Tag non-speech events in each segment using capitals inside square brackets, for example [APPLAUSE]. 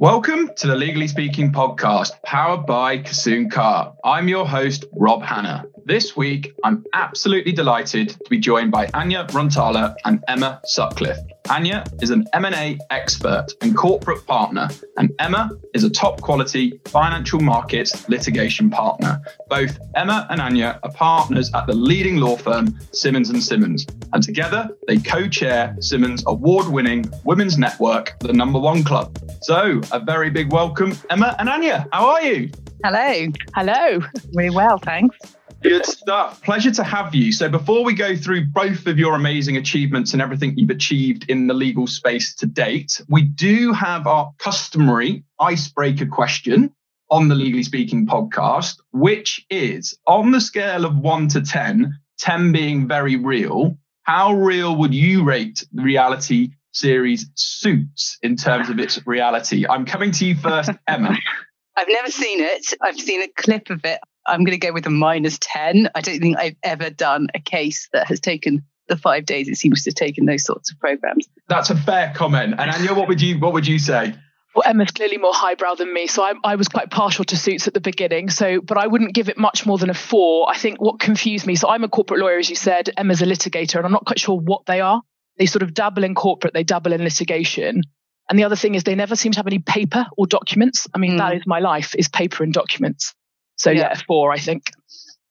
Welcome to the Legally Speaking podcast, powered by Kissoon Carr. I'm your host, Rob Hanna. This week, I'm absolutely delighted to be joined by Ania Rontaler and Emma Sutcliffe. Ania is an M&A expert and corporate partner, and Emma is a top quality financial markets litigation partner. Both Emma and Ania are partners at the leading law firm Simmons & Simmons, and together they co-chair Simmons' award-winning women's network, the Number One Club. So, a very big welcome, Emma and Ania. How are you? Hello. Hello. Really well, thanks. Good stuff. Pleasure to have you. So, before we go through both of your amazing achievements and everything you've achieved in the legal space to date, we do have our customary icebreaker question on the Legally Speaking podcast, which is on the scale of one to 10, 10 being very real, how real would you rate the reality series Suits in terms of its reality? I'm coming to you first, Emma. [LAUGHS] I've never seen it. I've seen a clip of it. I'm going to go with a minus 10. I don't think I've ever done a case that has taken the five days it seems to take in those sorts of programs. That's a fair comment. And Ania, what would you what would you say? Well, Emma's clearly more highbrow than me, so I, I, was quite partial to suits at the beginning. So, but I wouldn't give it much more than a four. I think what confused me. So, I'm a corporate lawyer, as you said. Emma's a litigator, and I'm not quite sure what they are. They sort of dabble in corporate, they dabble in litigation. And the other thing is they never seem to have any paper or documents. I mean, mm. that is my life is paper and documents. So yeah, yeah four, I think.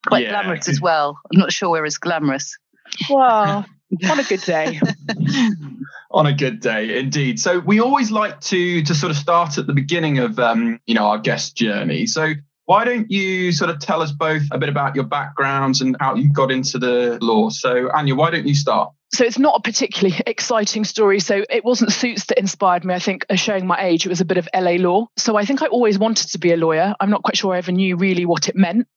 Quite yeah. glamorous as well. I'm not sure we're as glamorous. Wow. [LAUGHS] on a good day. on a good day, indeed. So we always like to to sort of start at the beginning of um, you know our guest journey. So why don't you sort of tell us both a bit about your backgrounds and how you got into the law? So Ania, why don't you start? So it's not a particularly [LAUGHS] exciting story. So it wasn't suits that inspired me. I think, uh, showing my age, it was a bit of LA law. So I think I always wanted to be a lawyer. I'm not quite sure I ever knew really what it meant.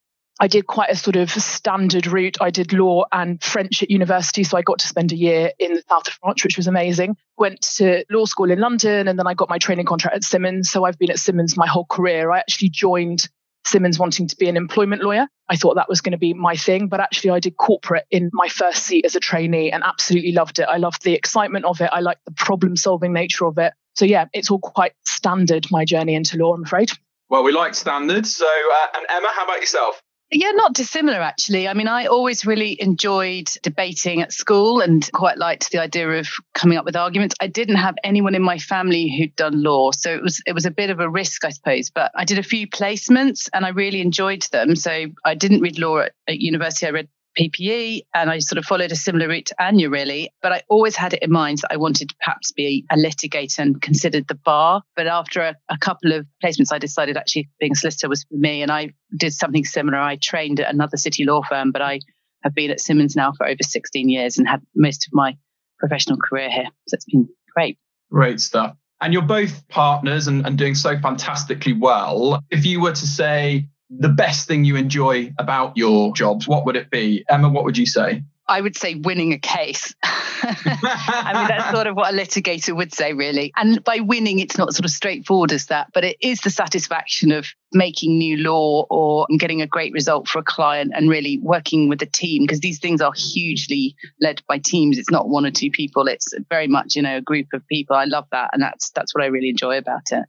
I did quite a sort of standard route. I did law and French at university. So I got to spend a year in the south of France, which was amazing. Went to law school in London and then I got my training contract at Simmons. So I've been at Simmons my whole career. I actually joined Simmons wanting to be an employment lawyer. I thought that was going to be my thing, but actually I did corporate in my first seat as a trainee and absolutely loved it. I loved the excitement of it. I liked the problem solving nature of it. So yeah, it's all quite standard, my journey into law, I'm afraid. Well, we like standards. So, uh, and Emma, how about yourself? Yeah, not dissimilar actually. I mean, I always really enjoyed debating at school and quite liked the idea of coming up with arguments. I didn't have anyone in my family who'd done law, so it was it was a bit of a risk, I suppose. But I did a few placements and I really enjoyed them. So I didn't read law at, at university. I read PPE and I sort of followed a similar route to Ania really. But I always had it in mind that I wanted to perhaps be a litigator and considered the bar. But after a, a couple of placements, I decided actually being a solicitor was for me. And I did something similar. I trained at another city law firm, but I have been at Simmons now for over 16 years and had most of my professional career here. So it's been great. Great stuff. And you're both partners and, and doing so fantastically well. If you were to say, the best thing you enjoy about your jobs, what would it be? Emma, what would you say? I would say winning a case. [LAUGHS] I mean, that's sort of what a litigator would say, really. And by winning, it's not sort of straightforward as that, but it is the satisfaction of making new law or getting a great result for a client and really working with a team because these things are hugely led by teams. It's not one or two people. It's very much, you know, a group of people. I love that. And that's, that's what I really enjoy about it.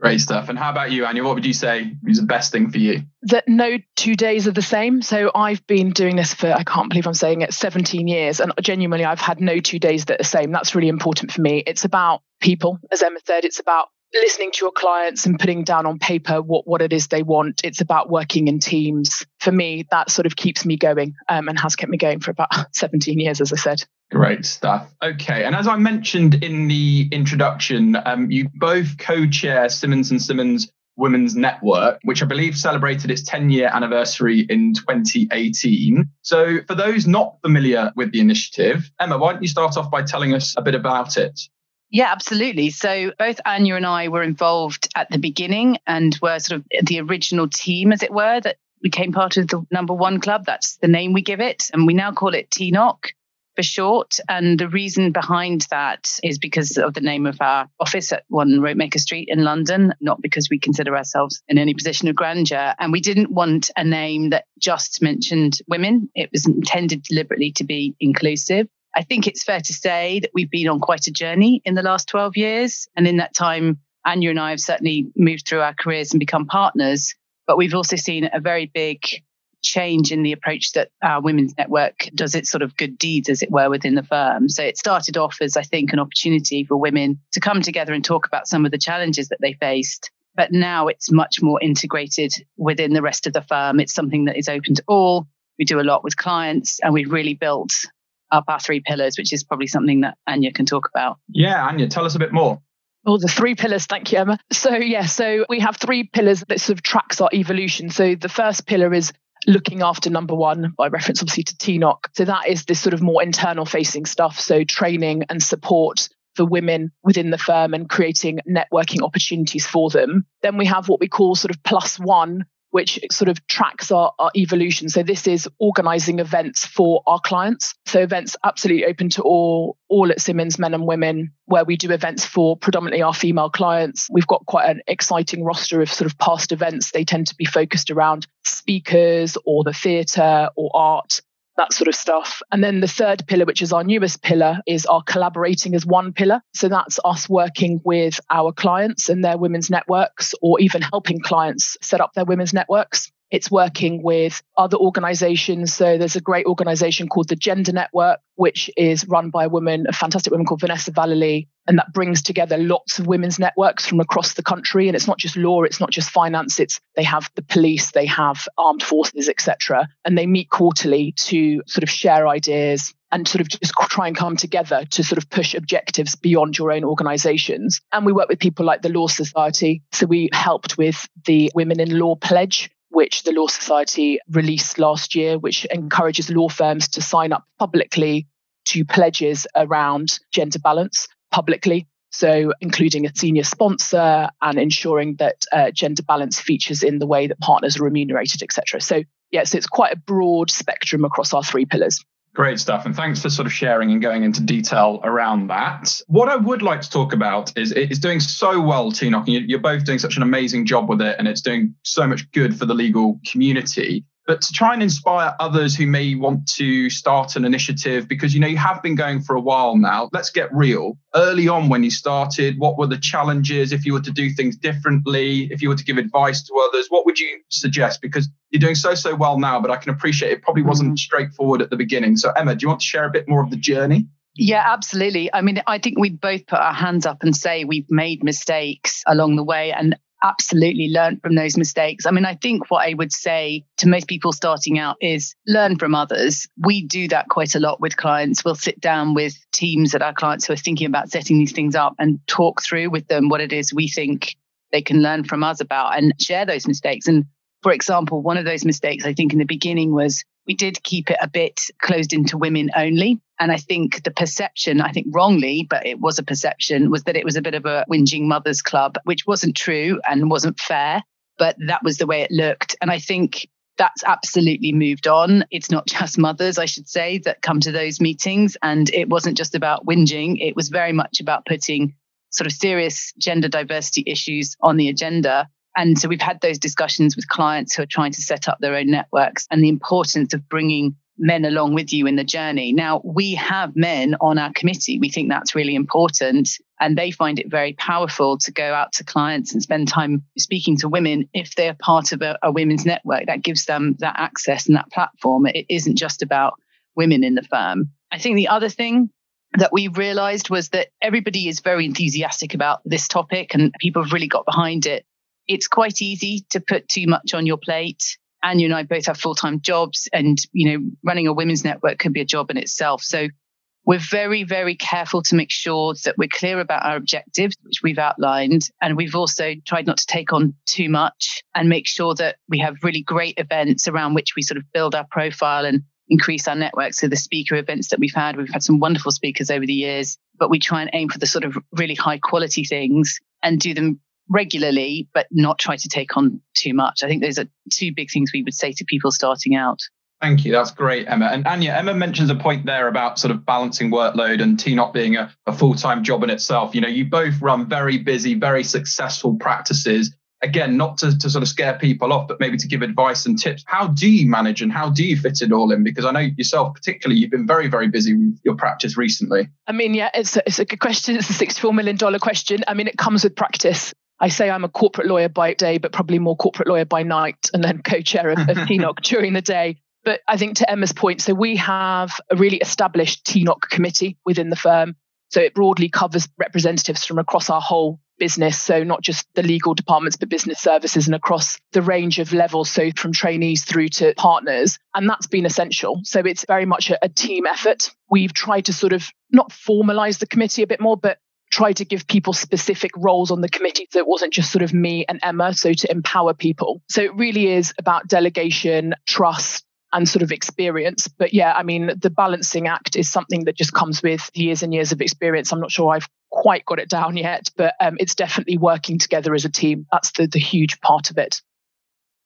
Great stuff. And how about you, Ania? What would you say is the best thing for you? That no two days are the same. So I've been doing this for, I can't believe I'm saying it, 17 years. And genuinely, I've had no two days that are the same. That's really important for me. It's about people, as Emma said, it's about listening to your clients and putting down on paper what, what it is they want. It's about working in teams. For me, that sort of keeps me going um, and has kept me going for about [LAUGHS] 17 years, as I said. Great stuff. Okay. And as I mentioned in the introduction, um, you both co-chair Simmons and Simmons Women's Network, which I believe celebrated its 10 year anniversary in 2018. So for those not familiar with the initiative, Emma, why don't you start off by telling us a bit about it? Yeah, absolutely. So both Ania and I were involved at the beginning and were sort of the original team, as it were, that became part of the number one club. That's the name we give it. And we now call it TNOC for short. And the reason behind that is because of the name of our office at One Ropemaker Street in London, not because we consider ourselves in any position of grandeur. And we didn't want a name that just mentioned women. It was intended deliberately to be inclusive. I think it's fair to say that we've been on quite a journey in the last 12 years. And in that time, Ania and I have certainly moved through our careers and become partners, but we've also seen a very big change in the approach that our women's network does its sort of good deeds, as it were, within the firm. So it started off as, I think, an opportunity for women to come together and talk about some of the challenges that they faced. But now it's much more integrated within the rest of the firm. It's something that is open to all. We do a lot with clients and we've really built up our three pillars, which is probably something that Ania can talk about. Yeah, Ania, tell us a bit more. Oh, the three pillars. Thank you, Emma. So, yeah, so we have three pillars that sort of tracks our evolution. So, the first pillar is looking after number one by reference obviously to TNOC. So that is this sort of more internal facing stuff. So training and support for women within the firm and creating networking opportunities for them. Then we have what we call sort of plus one, which sort of tracks our, our, evolution. So this is organizing events for our clients. So events absolutely open to all, all at Simmons, men and women, where we do events for predominantly our female clients. We've got quite an exciting roster of sort of past events. They tend to be focused around speakers or the theatre or art that sort of stuff. And then the third pillar, which is our newest pillar, is our collaborating as one pillar. So that's us working with our clients and their women's networks, or even helping clients set up their women's networks. It's working with other organizations. So there's a great organization called the Gender Network, which is run by a woman, a fantastic woman called Vanessa Vallely. And that brings together lots of women's networks from across the country. And it's not just law, it's not just finance, it's they have the police, they have armed forces, etc. And they meet quarterly to sort of share ideas, and sort of just try and come together to sort of push objectives beyond your own organizations. And we work with people like the Law Society. So we helped with the Women in Law Pledge, which the Law Society released last year, which encourages law firms to sign up publicly to pledges around gender balance publicly. So, including a senior sponsor and ensuring that uh, gender balance features in the way that partners are remunerated, etc. So, yeah, so it's quite a broad spectrum across our three pillars. Great stuff. And thanks for sort of sharing and going into detail around that. What I would like to talk about is it's doing so well, TNOC, and you're both doing such an amazing job with it, and it's doing so much good for the legal community but to try and inspire others who may want to start an initiative because you know you have been going for a while now let's get real early on when you started what were the challenges if you were to do things differently if you were to give advice to others what would you suggest because you're doing so so well now but i can appreciate it probably wasn't mm-hmm. straightforward at the beginning so emma do you want to share a bit more of the journey yeah, absolutely. I mean, I think we both put our hands up and say we've made mistakes along the way. And absolutely learn from those mistakes. I mean, I think what I would say to most people starting out is learn from others. We do that quite a lot with clients. We'll sit down with teams that our clients who are thinking about setting these things up and talk through with them what it is we think they can learn from us about and share those mistakes. And for example, one of those mistakes I think in the beginning was we did keep it a bit closed into women only. And I think the perception, I think wrongly, but it was a perception, was that it was a bit of a whinging mothers club, which wasn't true and wasn't fair, but that was the way it looked. And I think that's absolutely moved on. It's not [LAUGHS] just mothers, I should say, that come to those meetings. And it wasn't just about whinging, it was very much about putting sort of serious gender diversity issues on the agenda and so we've had those discussions with clients who are trying to set up their own networks and the importance of bringing men along with you in the journey. Now, we have men on our committee. We think that's really important. And they find it very powerful to go out to clients and spend time speaking to women if they're part of a, a women's network. That gives them that access and that platform. It isn't just about women in the firm. I think the other thing that we realized was that everybody is very enthusiastic about this topic and people have really got behind it it's quite easy to put too much on your plate. And you and I both have full time jobs, and you know, running a women's network can be a job in itself. So we're very, very careful to make sure that we're clear about our objectives, which we've outlined. And we've also tried not to take on too much and make sure that we have really great events around which we sort of build our profile and increase our network. So the speaker events that we've had, we've had some wonderful speakers over the years, but we try and aim for the sort of really high quality things and do them regularly, but not try to take on too much. I think those are two big things we would say to people starting out. Thank you. That's great, Emma. And Ania, Emma mentions a point there about sort of balancing workload and TNOC being a, a full time job in itself. You know, you both run very busy, very successful practices. again, not to, to sort of scare people off, but maybe to give advice and tips. How do you manage and how do you fit it all in? Because I know yourself, particularly, you've been very, very busy with your practice recently. I mean, yeah, it's a, it's a good question. It's a $64 million question. I mean, it comes with practice. I say I'm a corporate lawyer by day, but probably more corporate lawyer by night, and then co-chair of, of [LAUGHS] TNOC during the day. But I think to Emma's point, so we have a really established TNOC committee within the firm. So it broadly covers representatives from across our whole business. So not just the legal departments, but business services and across the range of levels. So from trainees through to partners. And that's been essential. So it's very much a, a team effort. We've tried to sort of not formalize the committee a bit more, but try to give people specific roles on the committee so it wasn't just sort of me and Emma, so to empower people. So it really is about delegation, trust, and sort of experience. But yeah, I mean, the balancing act is something that just comes with years and years of experience. I'm not sure I've quite got it down yet, but um, it's definitely working together as a team. That's the, the huge part of it.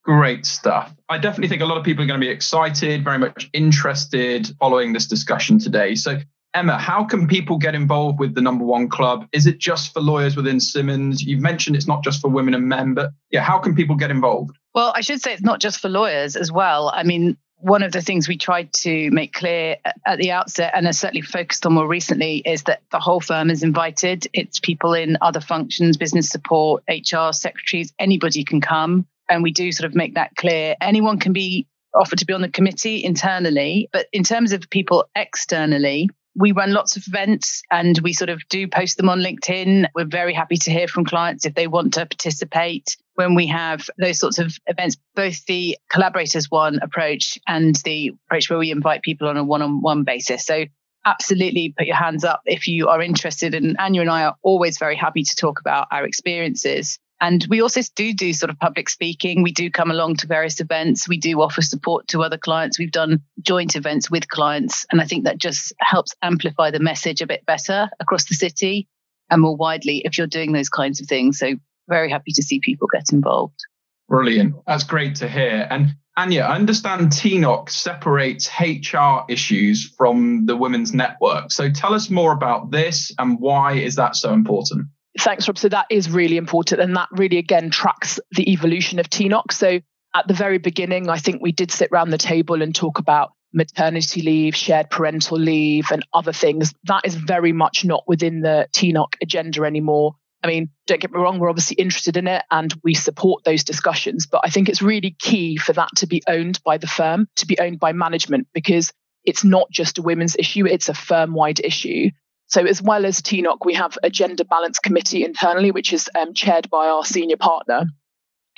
Great stuff. I definitely think a lot of people are going to be excited, very much interested following this discussion today. So, Emma, how can people get involved with the number one club? Is it just for lawyers within Simmons? You've mentioned it's not just for women and men, but yeah, how can people get involved? Well, I should say it's not just for lawyers as well. I mean, one of the things we tried to make clear at the outset and are certainly focused on more recently is that the whole firm is invited. It's people in other functions, business support, HR, secretaries, anybody can come. And we do sort of make that clear. Anyone can be offered to be on the committee internally, but in terms of people externally, we run lots of events and we sort of do post them on LinkedIn. We're very happy to hear from clients if they want to participate when we have those sorts of events, both the collaborators one approach and the approach where we invite people on a one on one basis. So absolutely put your hands up if you are interested. And Ania and I are always very happy to talk about our experiences. And we also do do sort of public speaking. We do come along to various events. We do offer support to other clients. We've done joint events with clients. And I think that just helps amplify the message a bit better across the city and more widely if you're doing those kinds of things. So very happy to see people get involved. Brilliant. That's great to hear. And Ania, I understand TNOC separates HR issues from the women's network. So tell us more about this and why is that so important? Thanks, Rob. So that is really important. And that really, again, tracks the evolution of TNOC. So at the very beginning, I think we did sit around the table and talk about maternity leave, shared parental leave, and other things. That is very much not within the TNOC agenda anymore. I mean, don't get me wrong, we're obviously interested in it and we support those discussions, but I think it's really key for that to be owned by the firm, to be owned by management, because it's not just a women's issue, it's a firm wide issue. So, as well as TNOC, we have a gender balance committee internally, which is um, chaired by our senior partner,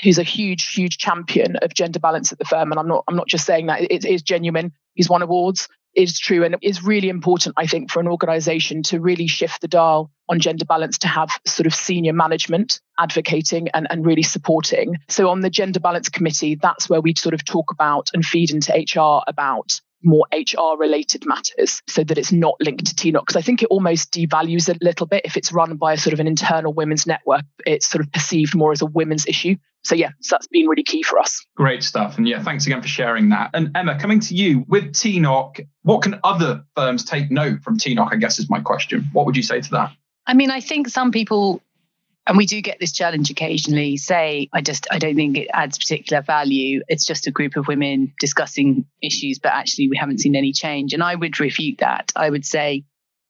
who's a huge, huge champion of gender balance at the firm. And I'm not, I'm not just saying that; it is genuine. He's won awards. It's true, and it's really important, I think, for an organisation to really shift the dial on gender balance to have sort of senior management advocating and, and really supporting. So on the gender balance committee, that's where we sort of talk about and feed into HR about more HR related matters so that it's not linked to TNOC. Because I think it almost devalues a little bit if it's run by a sort of an internal women's network. It's sort of perceived more as a women's issue. So yeah, so that's been really key for us. Great stuff. And yeah, thanks again for sharing that. And Emma, coming to you with TNOC, what can other firms take note from TNOC? I guess is my question. What would you say to that? I mean, I think some people and we do get this challenge occasionally. Say i just i don't think it adds particular value. It's just a group of women discussing issues but actually we haven't seen any change. And i would refute that. I would say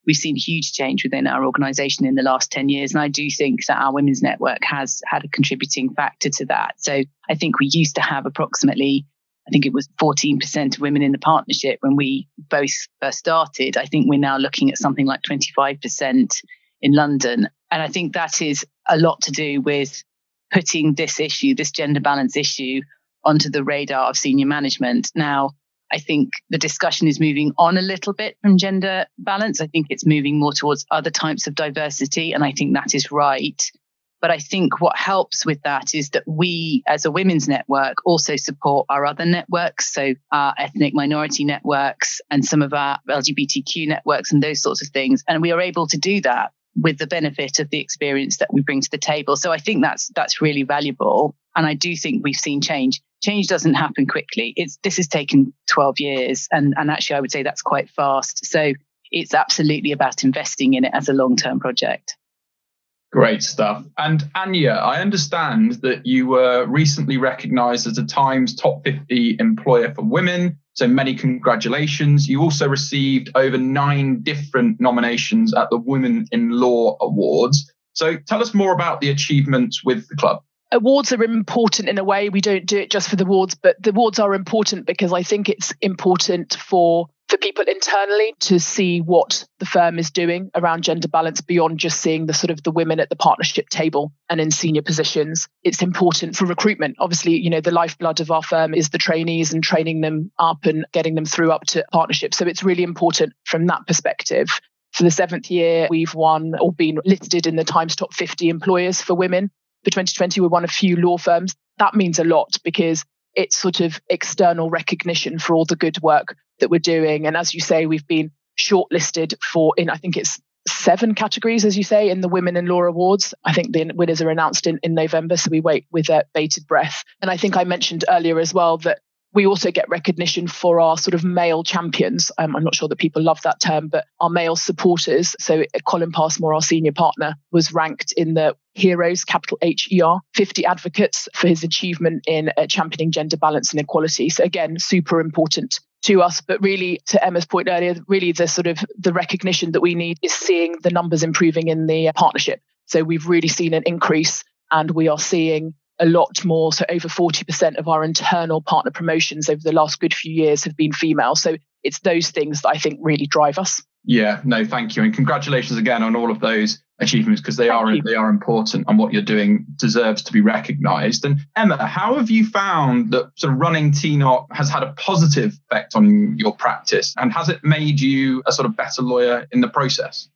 we've seen huge change within our organization in the last 10 years. And i do think that our women's network has had a contributing factor to that. So i think we used to have approximately I think it was 14% of women in the partnership when we both first started. I think we're now looking at something like 25% in London. And I think that is a lot to do with putting this issue, this gender balance issue, onto the radar of senior management. Now, I think the discussion is moving on a little bit from gender balance. I think it's moving more towards other types of diversity. And I think that is right. But I think what helps with that is that we, as a women's network, also support our other networks. So our ethnic minority networks and some of our LGBTQ networks and those sorts of things. And we are able to do that with the benefit of the experience that we bring to the table. So I think that's that's really valuable. And I do think we've seen change. Change doesn't happen quickly. It's this has taken 12 years. And, and actually I would say that's quite fast. So it's absolutely about investing in it as a long-term project. Great stuff. And Ania, I understand that you were recently recognized as a Times Top 50 employer for women. So many congratulations. You also received over nine different nominations at the Women in Law Awards. So tell us more about the achievements with the club awards are important in a way. We don't do it just for the awards, but the awards are important because I think it's important for for people internally to see what the firm is doing around gender balance beyond just seeing the sort of the women at the partnership table and in senior positions. It's important for recruitment. Obviously, you know, the lifeblood of our firm is the trainees and training them up and getting them through up to partnership. So it's really important from that perspective. For the seventh year, we've won or been listed in the Times Top 50 employers for women. For 2020, we're one of few law firms. That means a lot because it's sort of external recognition for all the good work that we're doing. And as you say, we've been shortlisted for in I think it's seven categories, as you say, in the Women in Law Awards. I think the winners are announced in, in November, so we wait with a bated breath. And I think I mentioned earlier as well that we also get recognition for our sort of male champions. Um, I'm not sure that people love that term, but our male supporters. So Colin Passmore, our senior partner, was ranked in the Heroes, capital H E R, 50 advocates for his achievement in uh, championing gender balance and equality. So again, super important to us but really to emma's point earlier really the sort of the recognition that we need is seeing the numbers improving in the partnership so we've really seen an increase and we are seeing a lot more. So over 40% of our internal partner promotions over the last good few years have been female. So it's those things that I think really drive us. Yeah, no, thank you. And congratulations again on all of those achievements because they thank are you. they are important and what you're doing deserves to be recognized. And Emma, how have you found that sort of running TNOC has had a positive effect on your practice? And has it made you a sort of better lawyer in the process?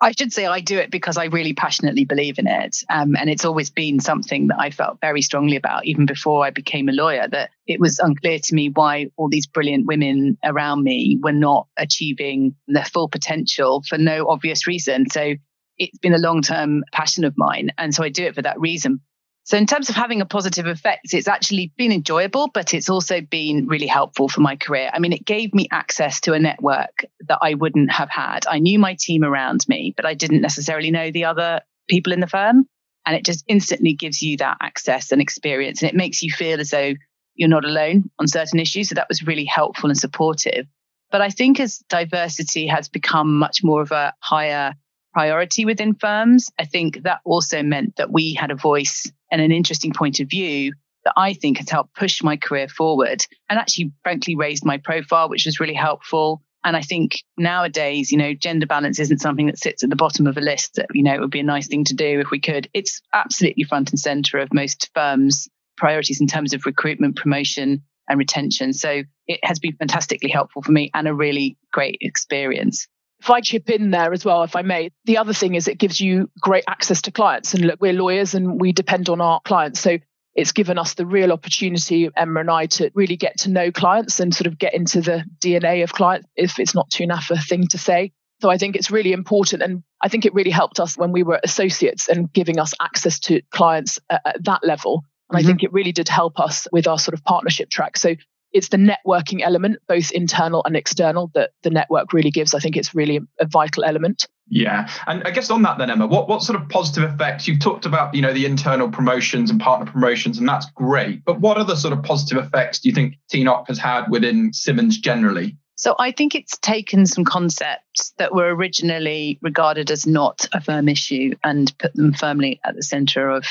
I should say I do it because I really passionately believe in it. Um, and it's always been something that I felt very strongly about, even before I became a lawyer, that it was unclear to me why all these brilliant women around me were not achieving their full potential for no obvious reason. So it's been a long term passion of mine. And so I do it for that reason. So, in terms of having a positive effect, it's actually been enjoyable, but it's also been really helpful for my career. I mean, it gave me access to a network that I wouldn't have had. I knew my team around me, but I didn't necessarily know the other people in the firm. And it just instantly gives you that access and experience. And it makes you feel as though you're not alone on certain issues. So, that was really helpful and supportive. But I think as diversity has become much more of a higher priority within firms, I think that also meant that we had a voice and an interesting point of view that I think has helped push my career forward and actually, frankly, raised my profile, which was really helpful. And I think nowadays, you know, gender balance isn't something that sits at the bottom of a list that, you know, it would be a nice thing to do if we could. It's absolutely front and center of most firms' priorities in terms of recruitment, promotion, and retention. So it has been fantastically helpful for me and a really great experience if I chip in there as well, if I may, the other thing is it gives you great access to clients. And look, we're lawyers and we depend on our clients. So it's given us the real opportunity, Emma and I, to really get to know clients and sort of get into the DNA of clients, if it's not too naff a thing to say. So I think it's really important. And I think it really helped us when we were associates and giving us access to clients at, at that level. And mm-hmm. I think it really did help us with our sort of partnership track. So it's the networking element, both internal and external, that the network really gives. I think it's really a vital element. Yeah, and I guess on that then, Emma, what what sort of positive effects you've talked about? You know, the internal promotions and partner promotions, and that's great. But what other sort of positive effects do you think TNOC has had within Simmons generally? So I think it's taken some concepts that were originally regarded as not a firm issue and put them firmly at the centre of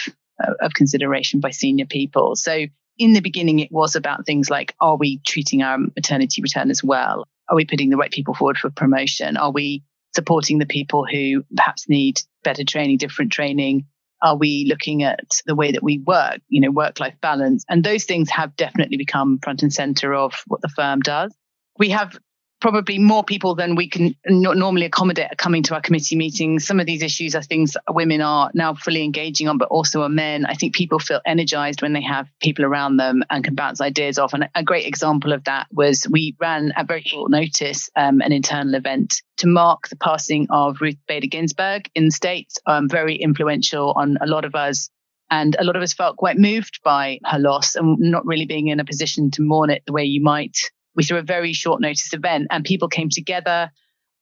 uh, of consideration by senior people. So in the beginning, it was about things like are we treating our maternity return as well? Are we putting the right people forward for promotion? Are we supporting the people who perhaps need better training, different training? Are we looking at the way that we work, you know, work life balance? And those things have definitely become front and center of what the firm does. We have probably more people than we can normally accommodate are coming to our committee meetings. Some of these issues are things women are now fully engaging on, but also are men. I think people feel energized when they have people around them and can bounce ideas off. And a great example of that was we ran at very short notice um, an internal event to mark the passing of Ruth Bader Ginsburg in the States, um, very influential on a lot of us. And a lot of us felt quite moved by her loss and not really being in a position to mourn it the way you might we threw a very short notice event and people came together,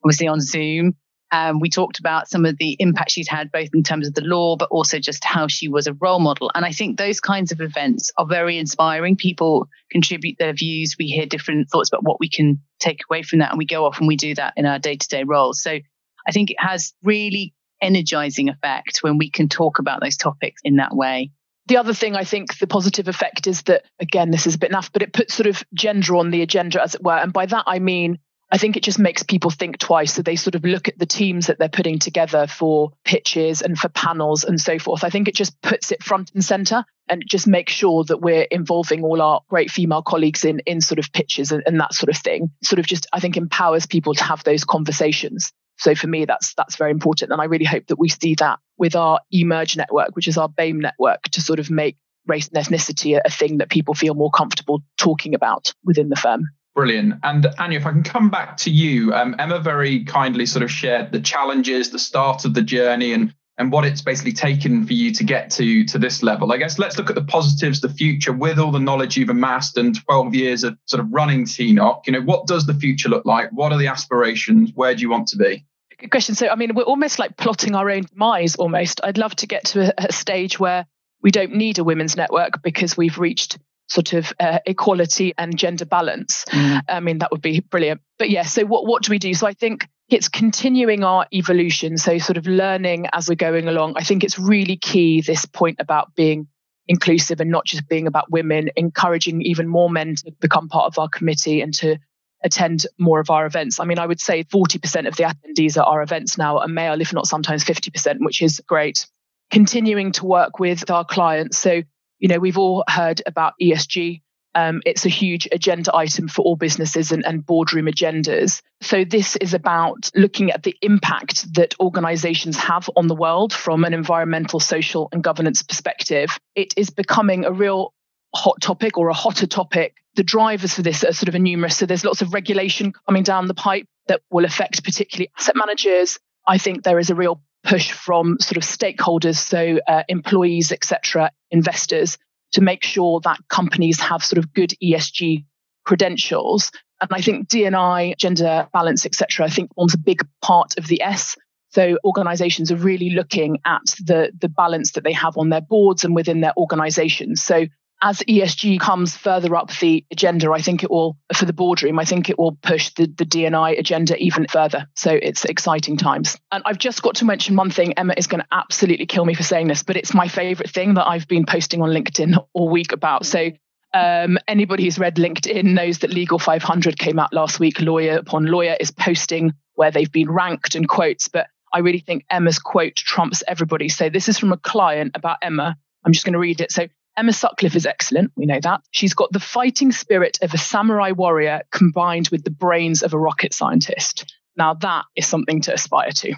obviously on Zoom. Um, we talked about some of the impact she's had, both in terms of the law, but also just how she was a role model. And I think those kinds of events are very inspiring. People contribute their views. We hear different thoughts about what we can take away from that. And we go off and we do that in our day to day roles. So I think it has really energizing effect when we can talk about those topics in that way. The other thing I think the positive effect is that, again, this is a bit naff, but it puts sort of gender on the agenda, as it were. And by that, I mean, I think it just makes people think twice. So they sort of look at the teams that they're putting together for pitches and for panels and so forth. I think it just puts it front and center and just makes sure that we're involving all our great female colleagues in, in sort of pitches and, and that sort of thing. Sort of just, I think, empowers people to have those conversations. So for me, that's that's very important, and I really hope that we see that with our Emerge network, which is our BAME network, to sort of make race and ethnicity a, thing that people feel more comfortable talking about within the firm. Brilliant. And Ania, if I can come back to you, um, Emma very kindly sort of shared the challenges, the start of the journey, and and what it's basically taken for you to get to to this level. I guess let's look at the positives, the future, with all the knowledge you've amassed and 12 years of sort of running TNOC. You know, what does the future look like? What are the aspirations? Where do you want to be? Good question. So, I mean, we're almost like plotting our own demise. Almost, I'd love to get to a, a stage where we don't need a women's network because we've reached sort of uh, equality and gender balance. Mm. I mean, that would be brilliant. But yeah, so what what do we do? So I think it's continuing our evolution. So, sort of learning as we're going along. I think it's really key this point about being inclusive and not just being about women, encouraging even more men to become part of our committee and to attend more of our events. I mean, I would say 40% of the attendees at our events now are male, if not sometimes 50%, which is great. Continuing to work with our clients. So, you know, we've all heard about ESG um, it's a huge agenda item for all businesses and, and boardroom agendas. So, this is about looking at the impact that organizations have on the world from an environmental, social, and governance perspective. It is becoming a real hot topic or a hotter topic. The drivers for this are sort of numerous. So, there's lots of regulation coming down the pipe that will affect particularly asset managers. I think there is a real push from sort of stakeholders, so uh, employees, etc., investors, to make sure that companies have sort of good ESG credentials. And I think DNI, gender balance, etc., I think forms a big part of the S. So organizations are really looking at the, the balance that they have on their boards and within their organizations. So as ESG comes further up the agenda, I think it will, for the boardroom, I think it will push the, the DNI agenda even further. So it's exciting times. And I've just got to mention one thing. Emma is going to absolutely kill me for saying this, but it's my favorite thing that I've been posting on LinkedIn all week about. So um, anybody who's read LinkedIn knows that Legal 500 came out last week. Lawyer upon lawyer is posting where they've been ranked and quotes, but I really think Emma's quote trumps everybody. So this is from a client about Emma. I'm just going to read it. So Emma Sutcliffe is excellent. We know that. She's got the fighting spirit of a samurai warrior combined with the brains of a rocket scientist. Now, that is something to aspire to.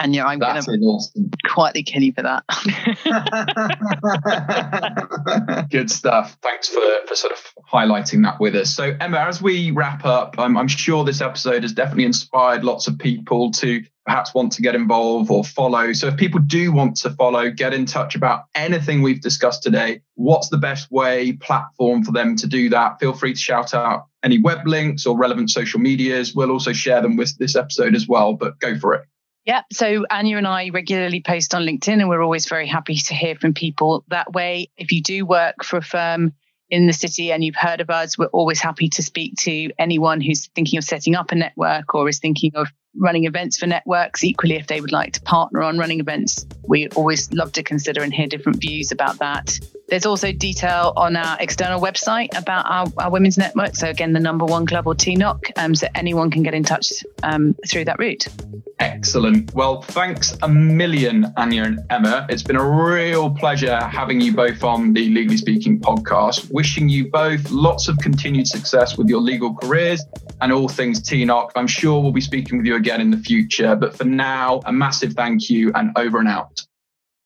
And yeah, I'm going to awesome. quietly kill you for that. [LAUGHS] [LAUGHS] Good stuff. Thanks for, for sort of highlighting that with us. So, Emma, as we wrap up, I'm, I'm sure this episode has definitely inspired lots of people to perhaps want to get involved or follow. So, if people do want to follow, get in touch about anything we've discussed today, what's the best way, platform for them to do that? Feel free to shout out any web links or relevant social medias. We'll also share them with this episode as well, but go for it. Yeah. So Ania and I regularly post on LinkedIn, and we're always very happy to hear from people that way. If you do work for a firm in the city and you've heard of us, we're always happy to speak to anyone who's thinking of setting up a network or is thinking of running events for networks. Equally, if they would like to partner on running events, we always love to consider and hear different views about that. There's also detail on our external website about our, our women's network. So, again, the number one club or TNOC, um, so anyone can get in touch um, through that route. Excellent. Well, thanks a million, Ania and Emma. It's been a real pleasure having you both on the Legally Speaking podcast. Wishing you both lots of continued success with your legal careers and all things TNOC. I'm sure we'll be speaking with you again in the future. But for now, a massive thank you and over and out.